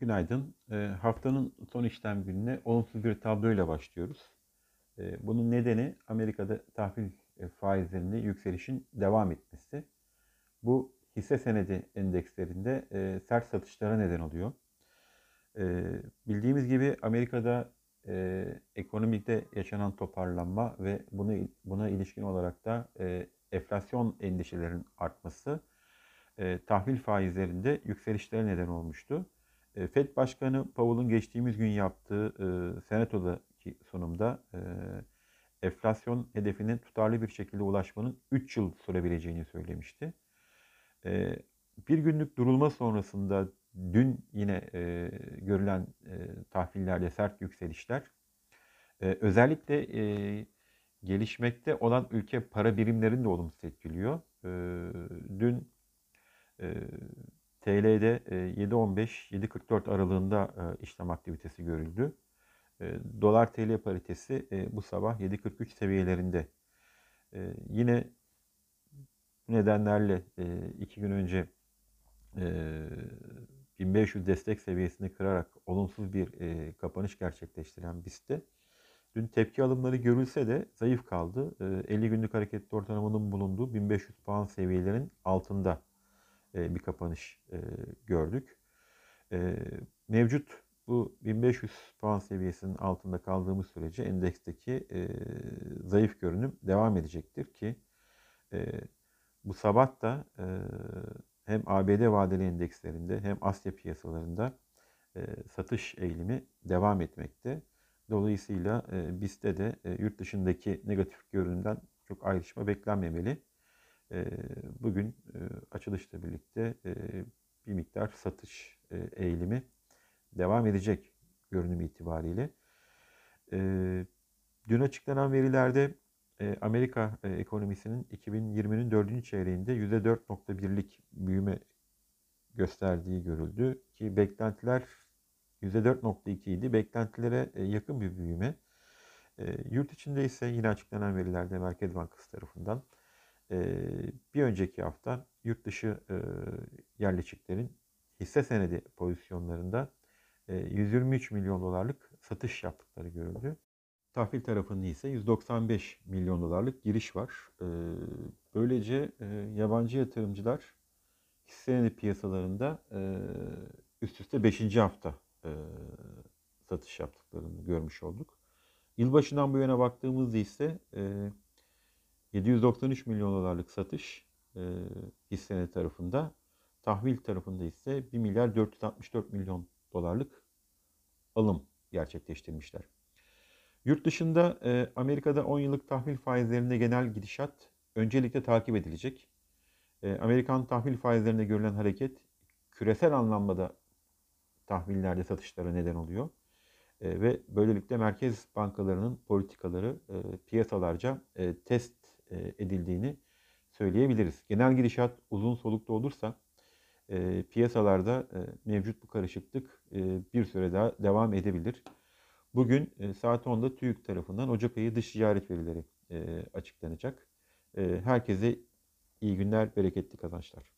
Günaydın. Eee, haftanın son işlem gününe olumsuz bir tabloyla başlıyoruz. Eee, bunun nedeni Amerika'da tahvil e, faizlerinde yükselişin devam etmesi. Bu hisse senedi endekslerinde e, sert satışlara neden oluyor. E, bildiğimiz gibi Amerika'da e, ekonomide yaşanan toparlanma ve bunu buna ilişkin olarak da e, enflasyon endişelerinin artması e, tahvil faizlerinde yükselişlere neden olmuştu. E, FED Başkanı Powell'ın geçtiğimiz gün yaptığı e, senatodaki sunumda e, enflasyon hedefine tutarlı bir şekilde ulaşmanın 3 yıl sürebileceğini söylemişti. E, bir günlük durulma sonrasında dün yine e, görülen e, tahvillerde sert yükselişler e, özellikle e, gelişmekte olan ülke para birimlerini de olumsuz etkiliyor. E, dün e, TL'de 7.15-7.44 aralığında e, işlem aktivitesi görüldü. E, dolar TL paritesi e, bu sabah 7.43 seviyelerinde. Yine nedenlerle iki gün önce 1500 destek seviyesini kırarak olumsuz bir kapanış gerçekleştiren BIST'te dün tepki alımları görülse de zayıf kaldı. 50 günlük hareketli ortalamanın bulunduğu 1500 puan seviyelerin altında e, bir kapanış e, gördük. E, mevcut bu 1500 puan seviyesinin altında kaldığımız sürece endeksteki zayıf görünüm devam edecektir ki bu sabah da hem ABD vadeli endekslerinde hem Asya piyasalarında satış eğilimi devam etmekte. Dolayısıyla e, BIST'te de yurt dışındaki negatif görünümden çok ayrışma beklenmemeli bugün açılışla birlikte bir miktar satış eğilimi devam edecek görünüm itibariyle. Dün açıklanan verilerde Amerika ekonomisinin 2020'nin 4. çeyreğinde %4.1'lik büyüme gösterdiği görüldü ki beklentiler %4.2 idi. Beklentilere yakın bir büyüme. Yurt içinde ise yine açıklanan verilerde Merkez Bankası tarafından bir önceki hafta yurt dışı yerleşiklerin hisse senedi pozisyonlarında 123 milyon dolarlık satış yaptıkları görüldü. Tahvil tarafında ise 195 milyon dolarlık giriş var. Böylece yabancı yatırımcılar hisse senedi piyasalarında üst üste 5. hafta satış yaptıklarını görmüş olduk. Yılbaşından bu yana baktığımızda ise 793 milyon dolarlık satış e, hissene tarafında. Tahvil tarafında ise 1 milyar 464 milyon dolarlık alım gerçekleştirmişler. Yurt dışında e, Amerika'da 10 yıllık tahvil faizlerinde genel gidişat öncelikle takip edilecek. E, Amerikan tahvil faizlerinde görülen hareket küresel anlamda tahvillerde satışlara neden oluyor. E, ve böylelikle merkez bankalarının politikaları e, piyasalarca e, test edildiğini söyleyebiliriz. Genel gidişat uzun solukta olursa e, piyasalarda e, mevcut bu karışıklık e, bir süre daha devam edebilir. Bugün e, saat 10'da TÜİK tarafından Ocak ayı dış ticaret verileri e, açıklanacak. E, herkese iyi günler, bereketli kazançlar.